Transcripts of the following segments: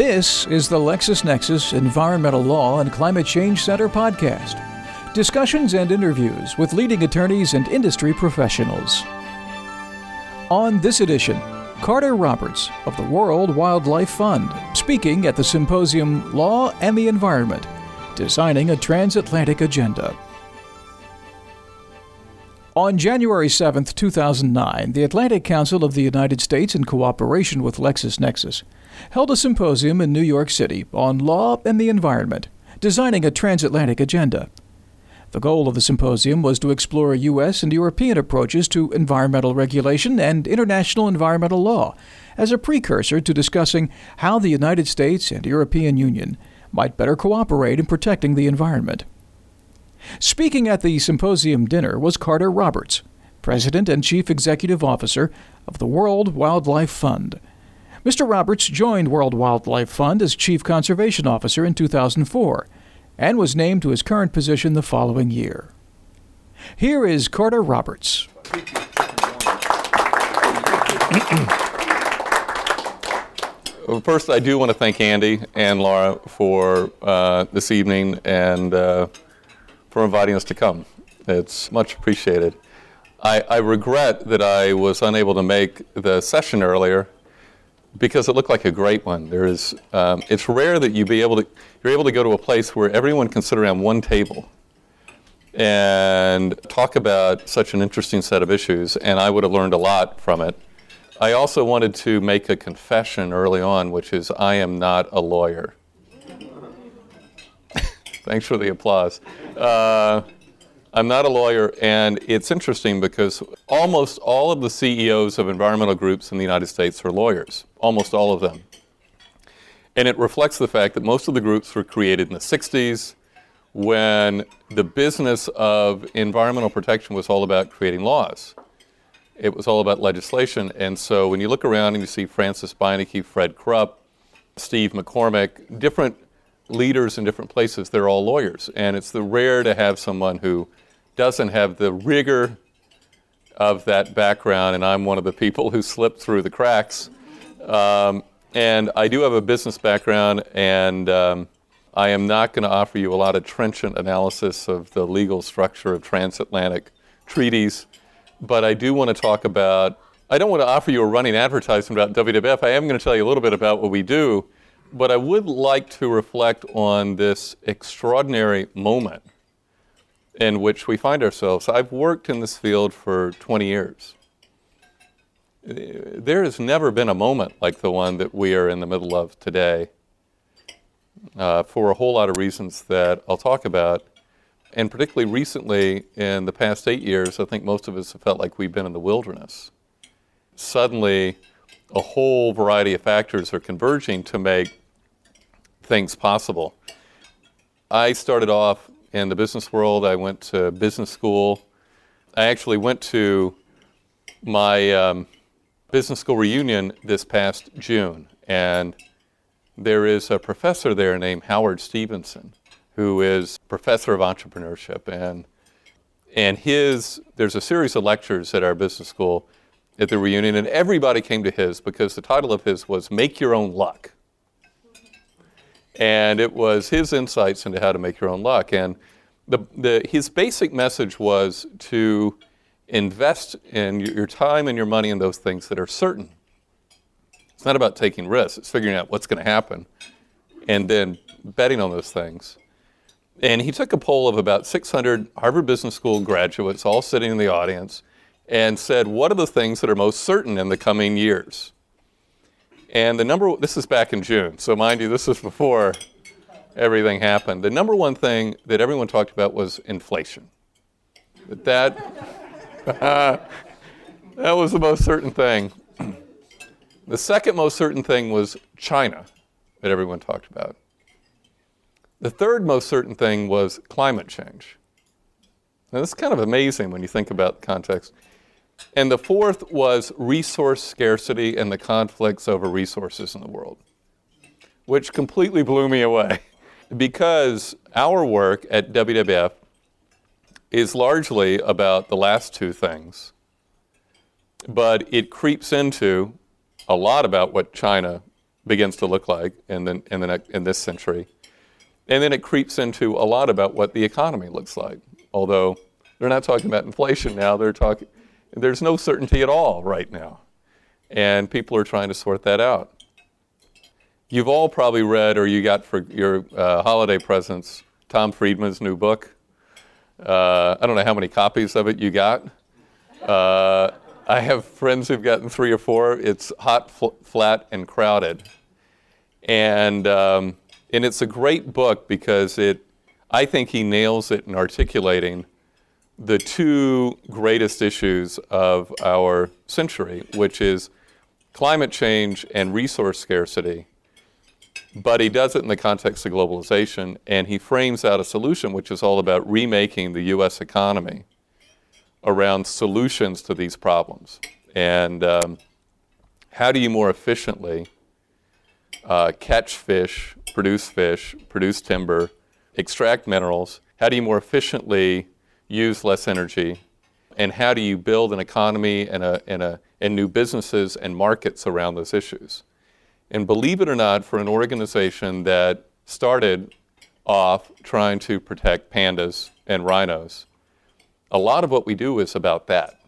This is the LexisNexis Environmental Law and Climate Change Center podcast. Discussions and interviews with leading attorneys and industry professionals. On this edition, Carter Roberts of the World Wildlife Fund speaking at the symposium Law and the Environment Designing a Transatlantic Agenda. On January 7, 2009, the Atlantic Council of the United States, in cooperation with LexisNexis, held a symposium in New York City on law and the environment, designing a transatlantic agenda. The goal of the symposium was to explore U.S. and European approaches to environmental regulation and international environmental law as a precursor to discussing how the United States and European Union might better cooperate in protecting the environment. Speaking at the symposium dinner was Carter Roberts, President and Chief Executive Officer of the World Wildlife Fund. Mr. Roberts joined World Wildlife Fund as Chief Conservation Officer in 2004 and was named to his current position the following year. Here is Carter Roberts. Well, first, I do want to thank Andy and Laura for uh, this evening and uh, for inviting us to come. It's much appreciated. I, I regret that I was unable to make the session earlier because it looked like a great one. There is, um, it's rare that you be able to, you're able to go to a place where everyone can sit around one table and talk about such an interesting set of issues, and I would have learned a lot from it. I also wanted to make a confession early on, which is I am not a lawyer. Thanks for the applause. Uh, I'm not a lawyer, and it's interesting because almost all of the CEOs of environmental groups in the United States are lawyers, almost all of them. And it reflects the fact that most of the groups were created in the 60s when the business of environmental protection was all about creating laws. It was all about legislation. And so when you look around and you see Frances Beinecke, Fred Krupp, Steve McCormick, different leaders in different places, they're all lawyers. And it's the rare to have someone who doesn't have the rigor of that background, and I'm one of the people who slipped through the cracks. Um, and I do have a business background, and um, I am not going to offer you a lot of trenchant analysis of the legal structure of transatlantic treaties, but I do want to talk about. I don't want to offer you a running advertisement about WWF. I am going to tell you a little bit about what we do, but I would like to reflect on this extraordinary moment in which we find ourselves. I've worked in this field for 20 years. There has never been a moment like the one that we are in the middle of today uh, for a whole lot of reasons that I'll talk about. And particularly recently, in the past eight years, I think most of us have felt like we've been in the wilderness. Suddenly, a whole variety of factors are converging to make things possible. I started off in the business world. I went to business school. I actually went to my um, business school reunion this past June, and there is a professor there named Howard Stevenson, who is professor of entrepreneurship, and and his there's a series of lectures at our business school at the reunion, and everybody came to his because the title of his was "Make Your Own Luck." And it was his insights into how to make your own luck. And the, the, his basic message was to invest in your time and your money in those things that are certain. It's not about taking risks, it's figuring out what's going to happen and then betting on those things. And he took a poll of about 600 Harvard Business School graduates, all sitting in the audience, and said, What are the things that are most certain in the coming years? And the number, this is back in June, so mind you, this is before everything happened. The number one thing that everyone talked about was inflation. That, that, that was the most certain thing. The second most certain thing was China that everyone talked about. The third most certain thing was climate change. Now, this is kind of amazing when you think about the context. And the fourth was resource scarcity and the conflicts over resources in the world, which completely blew me away because our work at WWF is largely about the last two things, but it creeps into a lot about what China begins to look like in, the, in, the, in this century. And then it creeps into a lot about what the economy looks like. Although they're not talking about inflation now, they're talking, there's no certainty at all right now. And people are trying to sort that out. You've all probably read or you got for your uh, holiday presents Tom Friedman's new book. Uh, I don't know how many copies of it you got. Uh, I have friends who've gotten three or four. It's hot, fl- flat, and crowded. And, um, and it's a great book because it, I think he nails it in articulating the two greatest issues of our century, which is climate change and resource scarcity. But he does it in the context of globalization, and he frames out a solution which is all about remaking the U.S. economy around solutions to these problems. And um, how do you more efficiently uh, catch fish, produce fish, produce timber, extract minerals? How do you more efficiently use less energy? And how do you build an economy and, a, and, a, and new businesses and markets around those issues? And believe it or not, for an organization that started off trying to protect pandas and rhinos, a lot of what we do is about that.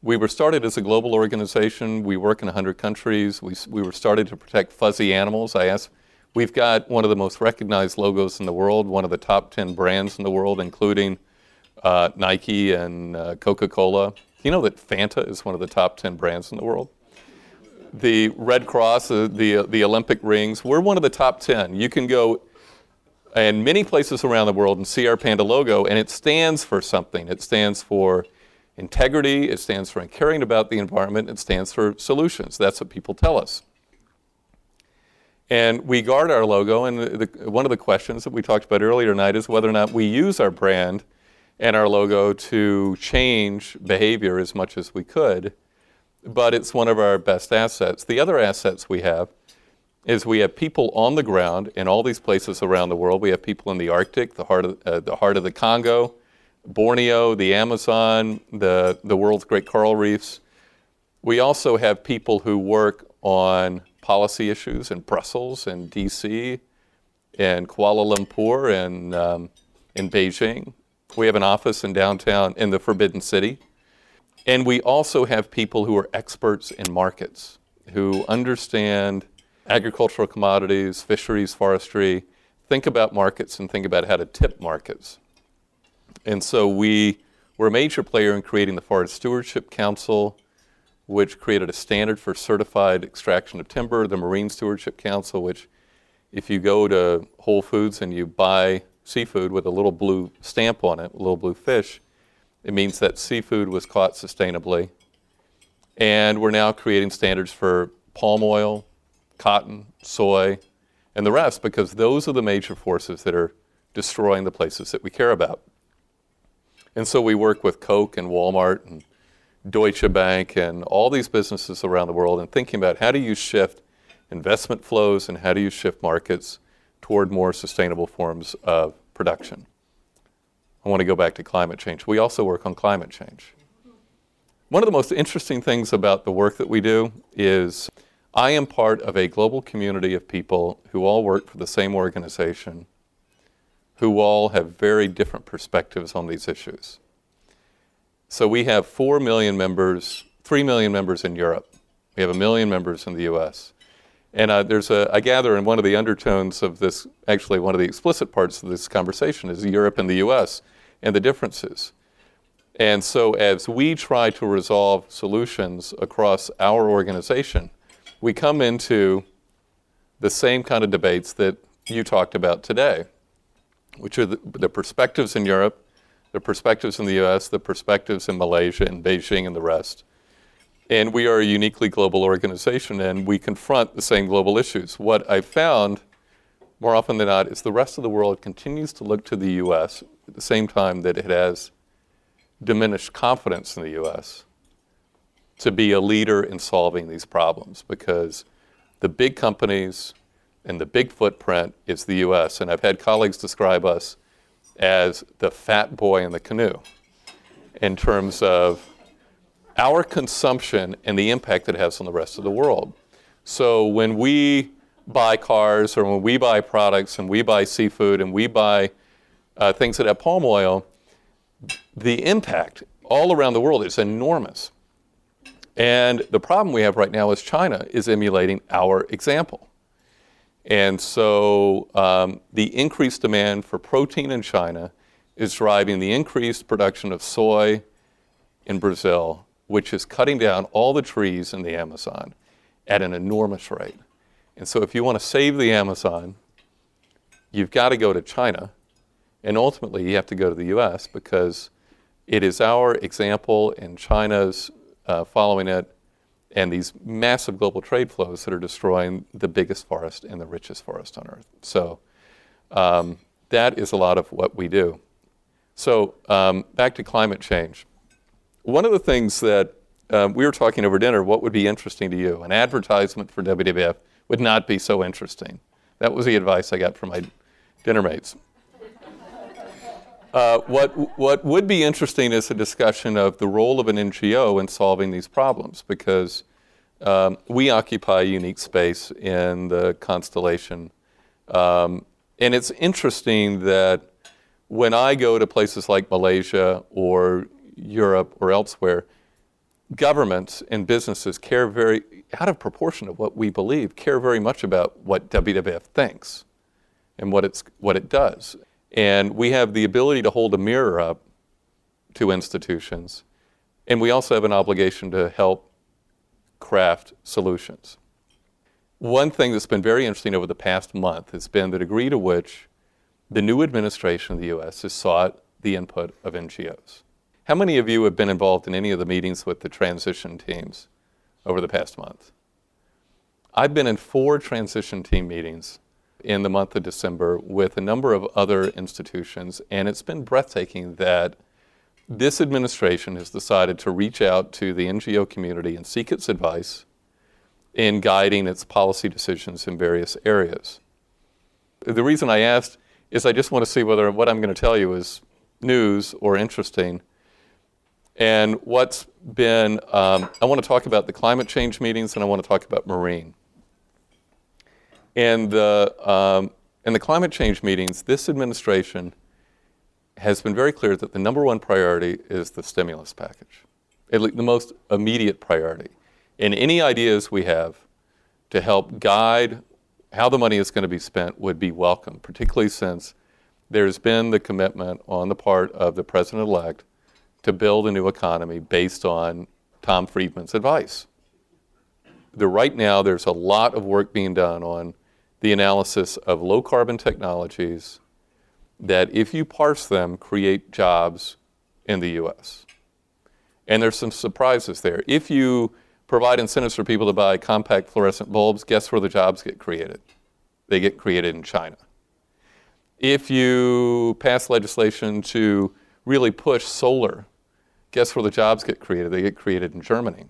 We were started as a global organization. We work in 100 countries. We, we were started to protect fuzzy animals. I asked, we've got one of the most recognized logos in the world, one of the top 10 brands in the world, including uh, Nike and uh, Coca Cola. You know that Fanta is one of the top 10 brands in the world? The Red Cross, uh, the, the Olympic rings, we're one of the top 10. You can go in many places around the world and see our Panda logo, and it stands for something. It stands for integrity, it stands for caring about the environment, it stands for solutions. That's what people tell us. And we guard our logo, and the, one of the questions that we talked about earlier tonight is whether or not we use our brand and our logo to change behavior as much as we could. But it's one of our best assets. The other assets we have is we have people on the ground in all these places around the world. We have people in the Arctic, the heart of, uh, the, heart of the Congo, Borneo, the Amazon, the, the world's great coral reefs. We also have people who work on policy issues in Brussels and DC and Kuala Lumpur and um, in Beijing. We have an office in downtown in the Forbidden City. And we also have people who are experts in markets, who understand agricultural commodities, fisheries, forestry. Think about markets and think about how to tip markets. And so we were a major player in creating the Forest Stewardship Council, which created a standard for certified extraction of timber, the Marine Stewardship Council, which if you go to Whole Foods and you buy seafood with a little blue stamp on it, a little blue fish, it means that seafood was caught sustainably. And we're now creating standards for palm oil, cotton, soy, and the rest because those are the major forces that are destroying the places that we care about. And so we work with Coke and Walmart and Deutsche Bank and all these businesses around the world and thinking about how do you shift investment flows and how do you shift markets toward more sustainable forms of production. I want to go back to climate change. We also work on climate change. One of the most interesting things about the work that we do is I am part of a global community of people who all work for the same organization, who all have very different perspectives on these issues. So we have 4 million members, 3 million members in Europe. We have a million members in the US. And uh, there's a, I gather in one of the undertones of this, actually, one of the explicit parts of this conversation is Europe and the US and the differences. And so, as we try to resolve solutions across our organization, we come into the same kind of debates that you talked about today, which are the, the perspectives in Europe, the perspectives in the US, the perspectives in Malaysia and Beijing and the rest. And we are a uniquely global organization and we confront the same global issues. What I've found more often than not is the rest of the world continues to look to the US at the same time that it has diminished confidence in the US to be a leader in solving these problems because the big companies and the big footprint is the US. And I've had colleagues describe us as the fat boy in the canoe in terms of our consumption and the impact it has on the rest of the world. So when we buy cars or when we buy products and we buy seafood and we buy uh, things that have palm oil, the impact all around the world is enormous. And the problem we have right now is China is emulating our example. And so um, the increased demand for protein in China is driving the increased production of soy in Brazil, which is cutting down all the trees in the Amazon at an enormous rate. And so if you want to save the Amazon, you've got to go to China. And ultimately, you have to go to the US because it is our example and China's uh, following it and these massive global trade flows that are destroying the biggest forest and the richest forest on earth. So um, that is a lot of what we do. So um, back to climate change. One of the things that um, we were talking over dinner, what would be interesting to you? An advertisement for WWF would not be so interesting. That was the advice I got from my dinner mates. Uh, what, what would be interesting is a discussion of the role of an NGO in solving these problems because um, we occupy a unique space in the constellation. Um, and it's interesting that when I go to places like Malaysia or Europe or elsewhere, governments and businesses care very, out of proportion of what we believe, care very much about what WWF thinks and what, it's, what it does. And we have the ability to hold a mirror up to institutions. And we also have an obligation to help craft solutions. One thing that's been very interesting over the past month has been the degree to which the new administration of the U.S. has sought the input of NGOs. How many of you have been involved in any of the meetings with the transition teams over the past month? I've been in four transition team meetings in the month of December with a number of other institutions, and it's been breathtaking that this administration has decided to reach out to the NGO community and seek its advice in guiding its policy decisions in various areas. The reason I asked is I just want to see whether what I'm going to tell you is news or interesting. And what's been, um, I want to talk about the climate change meetings and I want to talk about marine. And the, um, in the climate change meetings, this administration has been very clear that the number one priority is the stimulus package, the most immediate priority. And any ideas we have to help guide how the money is going to be spent would be welcome, particularly since there's been the commitment on the part of the president elect to build a new economy based on Tom Friedman's advice. The, right now, there's a lot of work being done on the analysis of low carbon technologies that, if you parse them, create jobs in the US. And there's some surprises there. If you provide incentives for people to buy compact fluorescent bulbs, guess where the jobs get created? They get created in China. If you pass legislation to really push solar, guess where the jobs get created? They get created in Germany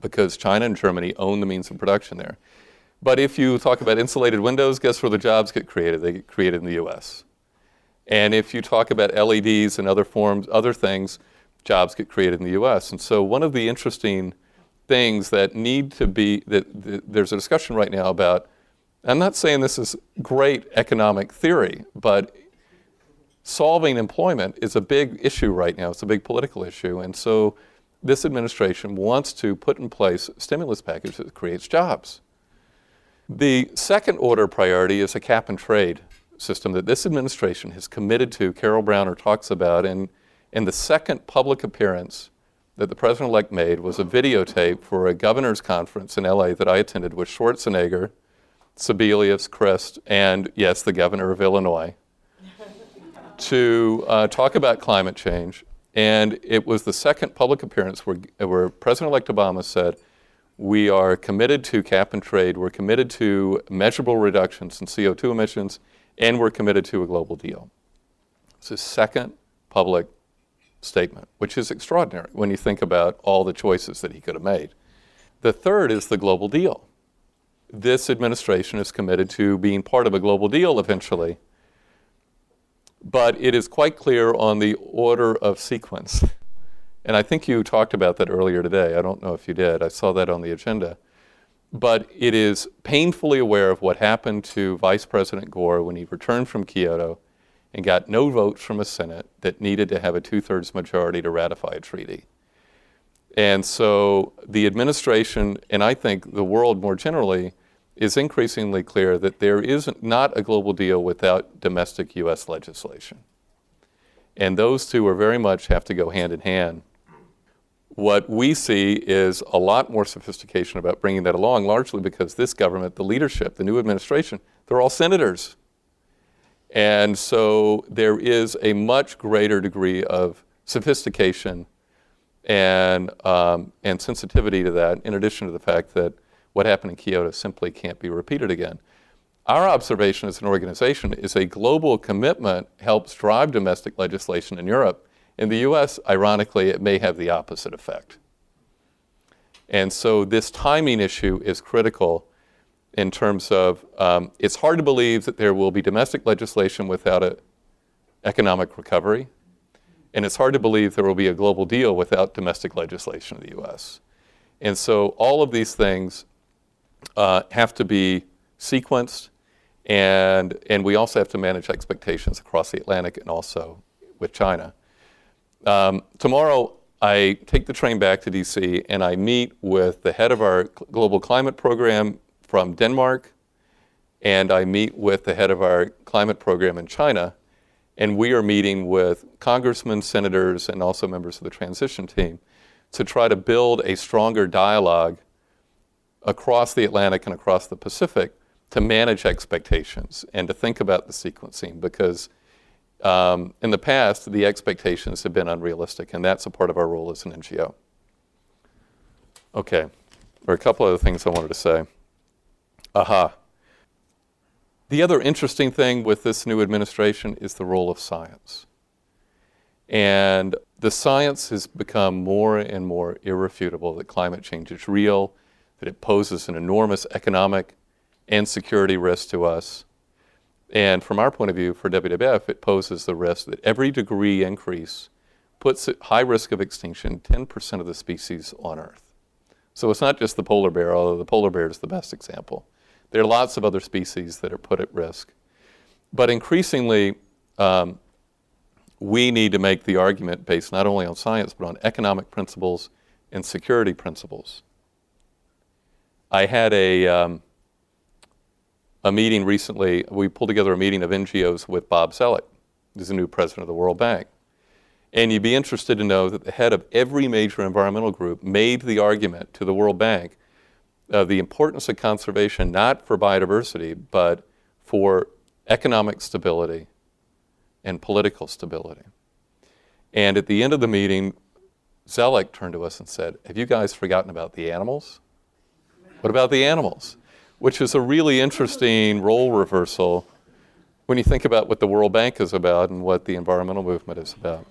because China and Germany own the means of production there. But if you talk about insulated windows, guess where the jobs get created? They get created in the US. And if you talk about LEDs and other forms, other things, jobs get created in the US. And so one of the interesting things that need to be, that, that there's a discussion right now about, I'm not saying this is great economic theory, but solving employment is a big issue right now. It's a big political issue. And so this administration wants to put in place a stimulus package that creates jobs. The second order priority is a cap and trade system that this administration has committed to. Carol Browner talks about, and, and the second public appearance that the president elect made was a videotape for a governor's conference in LA that I attended with Schwarzenegger, Sebelius, Crist, and yes, the governor of Illinois, to uh, talk about climate change. And it was the second public appearance where, where President elect Obama said, we are committed to cap and trade. We're committed to measurable reductions in CO2 emissions, and we're committed to a global deal. It's his second public statement, which is extraordinary when you think about all the choices that he could have made. The third is the global deal. This administration is committed to being part of a global deal eventually, but it is quite clear on the order of sequence. And I think you talked about that earlier today. I don't know if you did. I saw that on the agenda. but it is painfully aware of what happened to Vice President Gore when he returned from Kyoto and got no votes from a Senate that needed to have a two thirds majority to ratify a treaty. And so the administration, and I think the world more generally, is increasingly clear that there is not a global deal without domestic U.S. legislation. And those two are very much have to go hand in hand. What we see is a lot more sophistication about bringing that along, largely because this government, the leadership, the new administration, they're all senators. And so there is a much greater degree of sophistication and, um, and sensitivity to that, in addition to the fact that what happened in Kyoto simply can't be repeated again. Our observation as an organization is a global commitment helps drive domestic legislation in Europe. In the US, ironically, it may have the opposite effect. And so this timing issue is critical in terms of um, it's hard to believe that there will be domestic legislation without an economic recovery. And it's hard to believe there will be a global deal without domestic legislation in the US. And so all of these things uh, have to be sequenced, and, and we also have to manage expectations across the Atlantic and also with China. Um, tomorrow, I take the train back to DC and I meet with the head of our global climate program from Denmark, and I meet with the head of our climate program in China. And we are meeting with congressmen, senators, and also members of the transition team to try to build a stronger dialogue across the Atlantic and across the Pacific to manage expectations and to think about the sequencing because um, in the past, the expectations have been unrealistic, and that's a part of our role as an NGO. Okay, there are a couple other things I wanted to say. Aha. The other interesting thing with this new administration is the role of science. And the science has become more and more irrefutable that climate change is real, that it poses an enormous economic and security risk to us. And from our point of view, for WWF, it poses the risk that every degree increase puts at high risk of extinction 10% of the species on Earth. So it's not just the polar bear, although the polar bear is the best example. There are lots of other species that are put at risk. But increasingly, um, we need to make the argument based not only on science, but on economic principles and security principles. I had a, um, a meeting recently. We pulled together a meeting of NGOs with Bob Zoellick, who's the new president of the World Bank. And you'd be interested to know that the head of every major environmental group made the argument to the World Bank of the importance of conservation, not for biodiversity, but for economic stability and political stability. And at the end of the meeting, Zoellick turned to us and said, Have you guys forgotten about the animals? What about the animals? Which is a really interesting role reversal when you think about what the World Bank is about and what the environmental movement is about.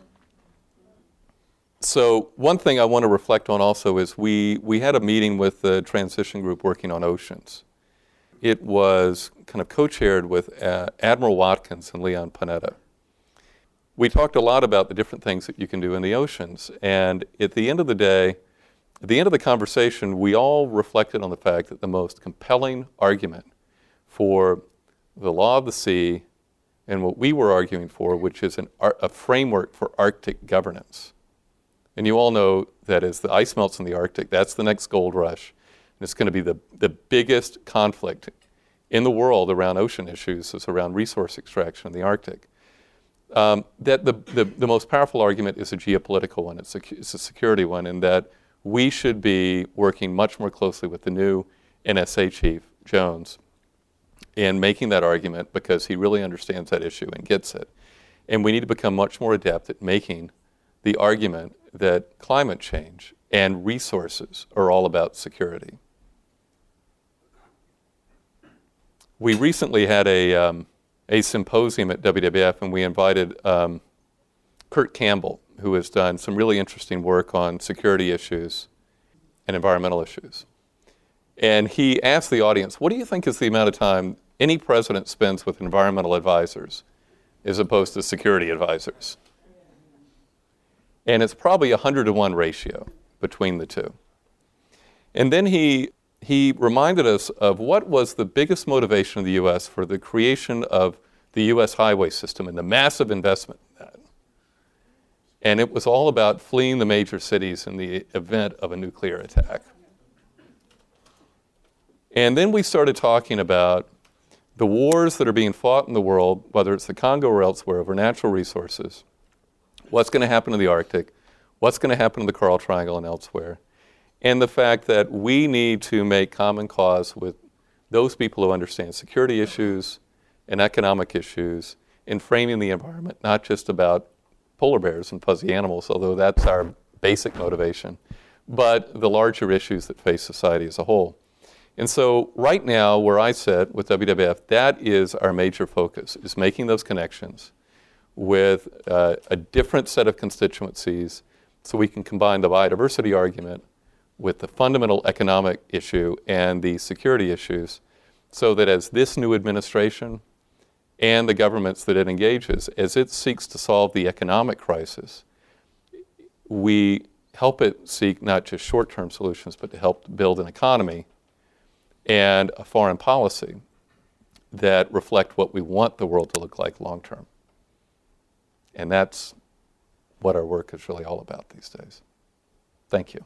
So, one thing I want to reflect on also is we, we had a meeting with the transition group working on oceans. It was kind of co chaired with uh, Admiral Watkins and Leon Panetta. We talked a lot about the different things that you can do in the oceans, and at the end of the day, at the end of the conversation, we all reflected on the fact that the most compelling argument for the law of the sea and what we were arguing for, which is an, a framework for Arctic governance. And you all know that as the ice melts in the Arctic, that's the next gold rush. And it's going to be the, the biggest conflict in the world around ocean issues, is around resource extraction in the Arctic. Um, that the, the, the, most powerful argument is a geopolitical one, it's a, it's a security one, in that we should be working much more closely with the new NSA chief, Jones, in making that argument because he really understands that issue and gets it. And we need to become much more adept at making the argument that climate change and resources are all about security. We recently had a, um, a symposium at WWF and we invited um, Kurt Campbell, who has done some really interesting work on security issues and environmental issues. And he asked the audience, What do you think is the amount of time any president spends with environmental advisors as opposed to security advisors? And it's probably a 100 to 1 ratio between the two. And then he he reminded us of what was the biggest motivation of the U.S. for the creation of the U.S. highway system and the massive investment. And it was all about fleeing the major cities in the event of a nuclear attack. And then we started talking about the wars that are being fought in the world, whether it's the Congo or elsewhere, over natural resources, what's going to happen in the Arctic, what's going to happen in the Coral Triangle and elsewhere, and the fact that we need to make common cause with those people who understand security issues and economic issues in framing the environment, not just about polar bears and fuzzy animals, although that's our basic motivation, but the larger issues that face society as a whole. And so right now, where I sit with WWF, that is our major focus, is making those connections with uh, a different set of constituencies so we can combine the biodiversity argument with the fundamental economic issue and the security issues so that as this new administration and the governments that it engages, as it seeks to solve the economic crisis, we help it seek not just short term solutions, but to help build an economy and a foreign policy that reflect what we want the world to look like long term. And that's what our work is really all about these days. Thank you.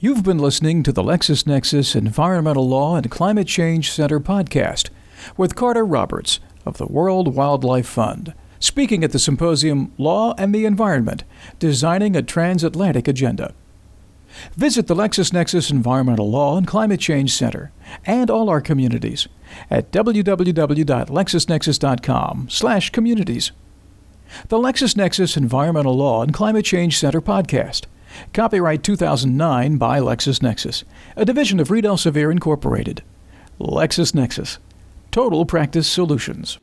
You've been listening to the LexisNexis Environmental Law and Climate Change Center podcast with Carter Roberts of the World Wildlife Fund speaking at the symposium Law and the Environment Designing a Transatlantic Agenda. Visit the LexisNexis Environmental Law and Climate Change Center and all our communities at www.lexisnexis.com/communities. The LexisNexis Environmental Law and Climate Change Center podcast. Copyright 2009 by LexisNexis, a division of Reed Elsevier Incorporated. LexisNexis. Total Practice Solutions.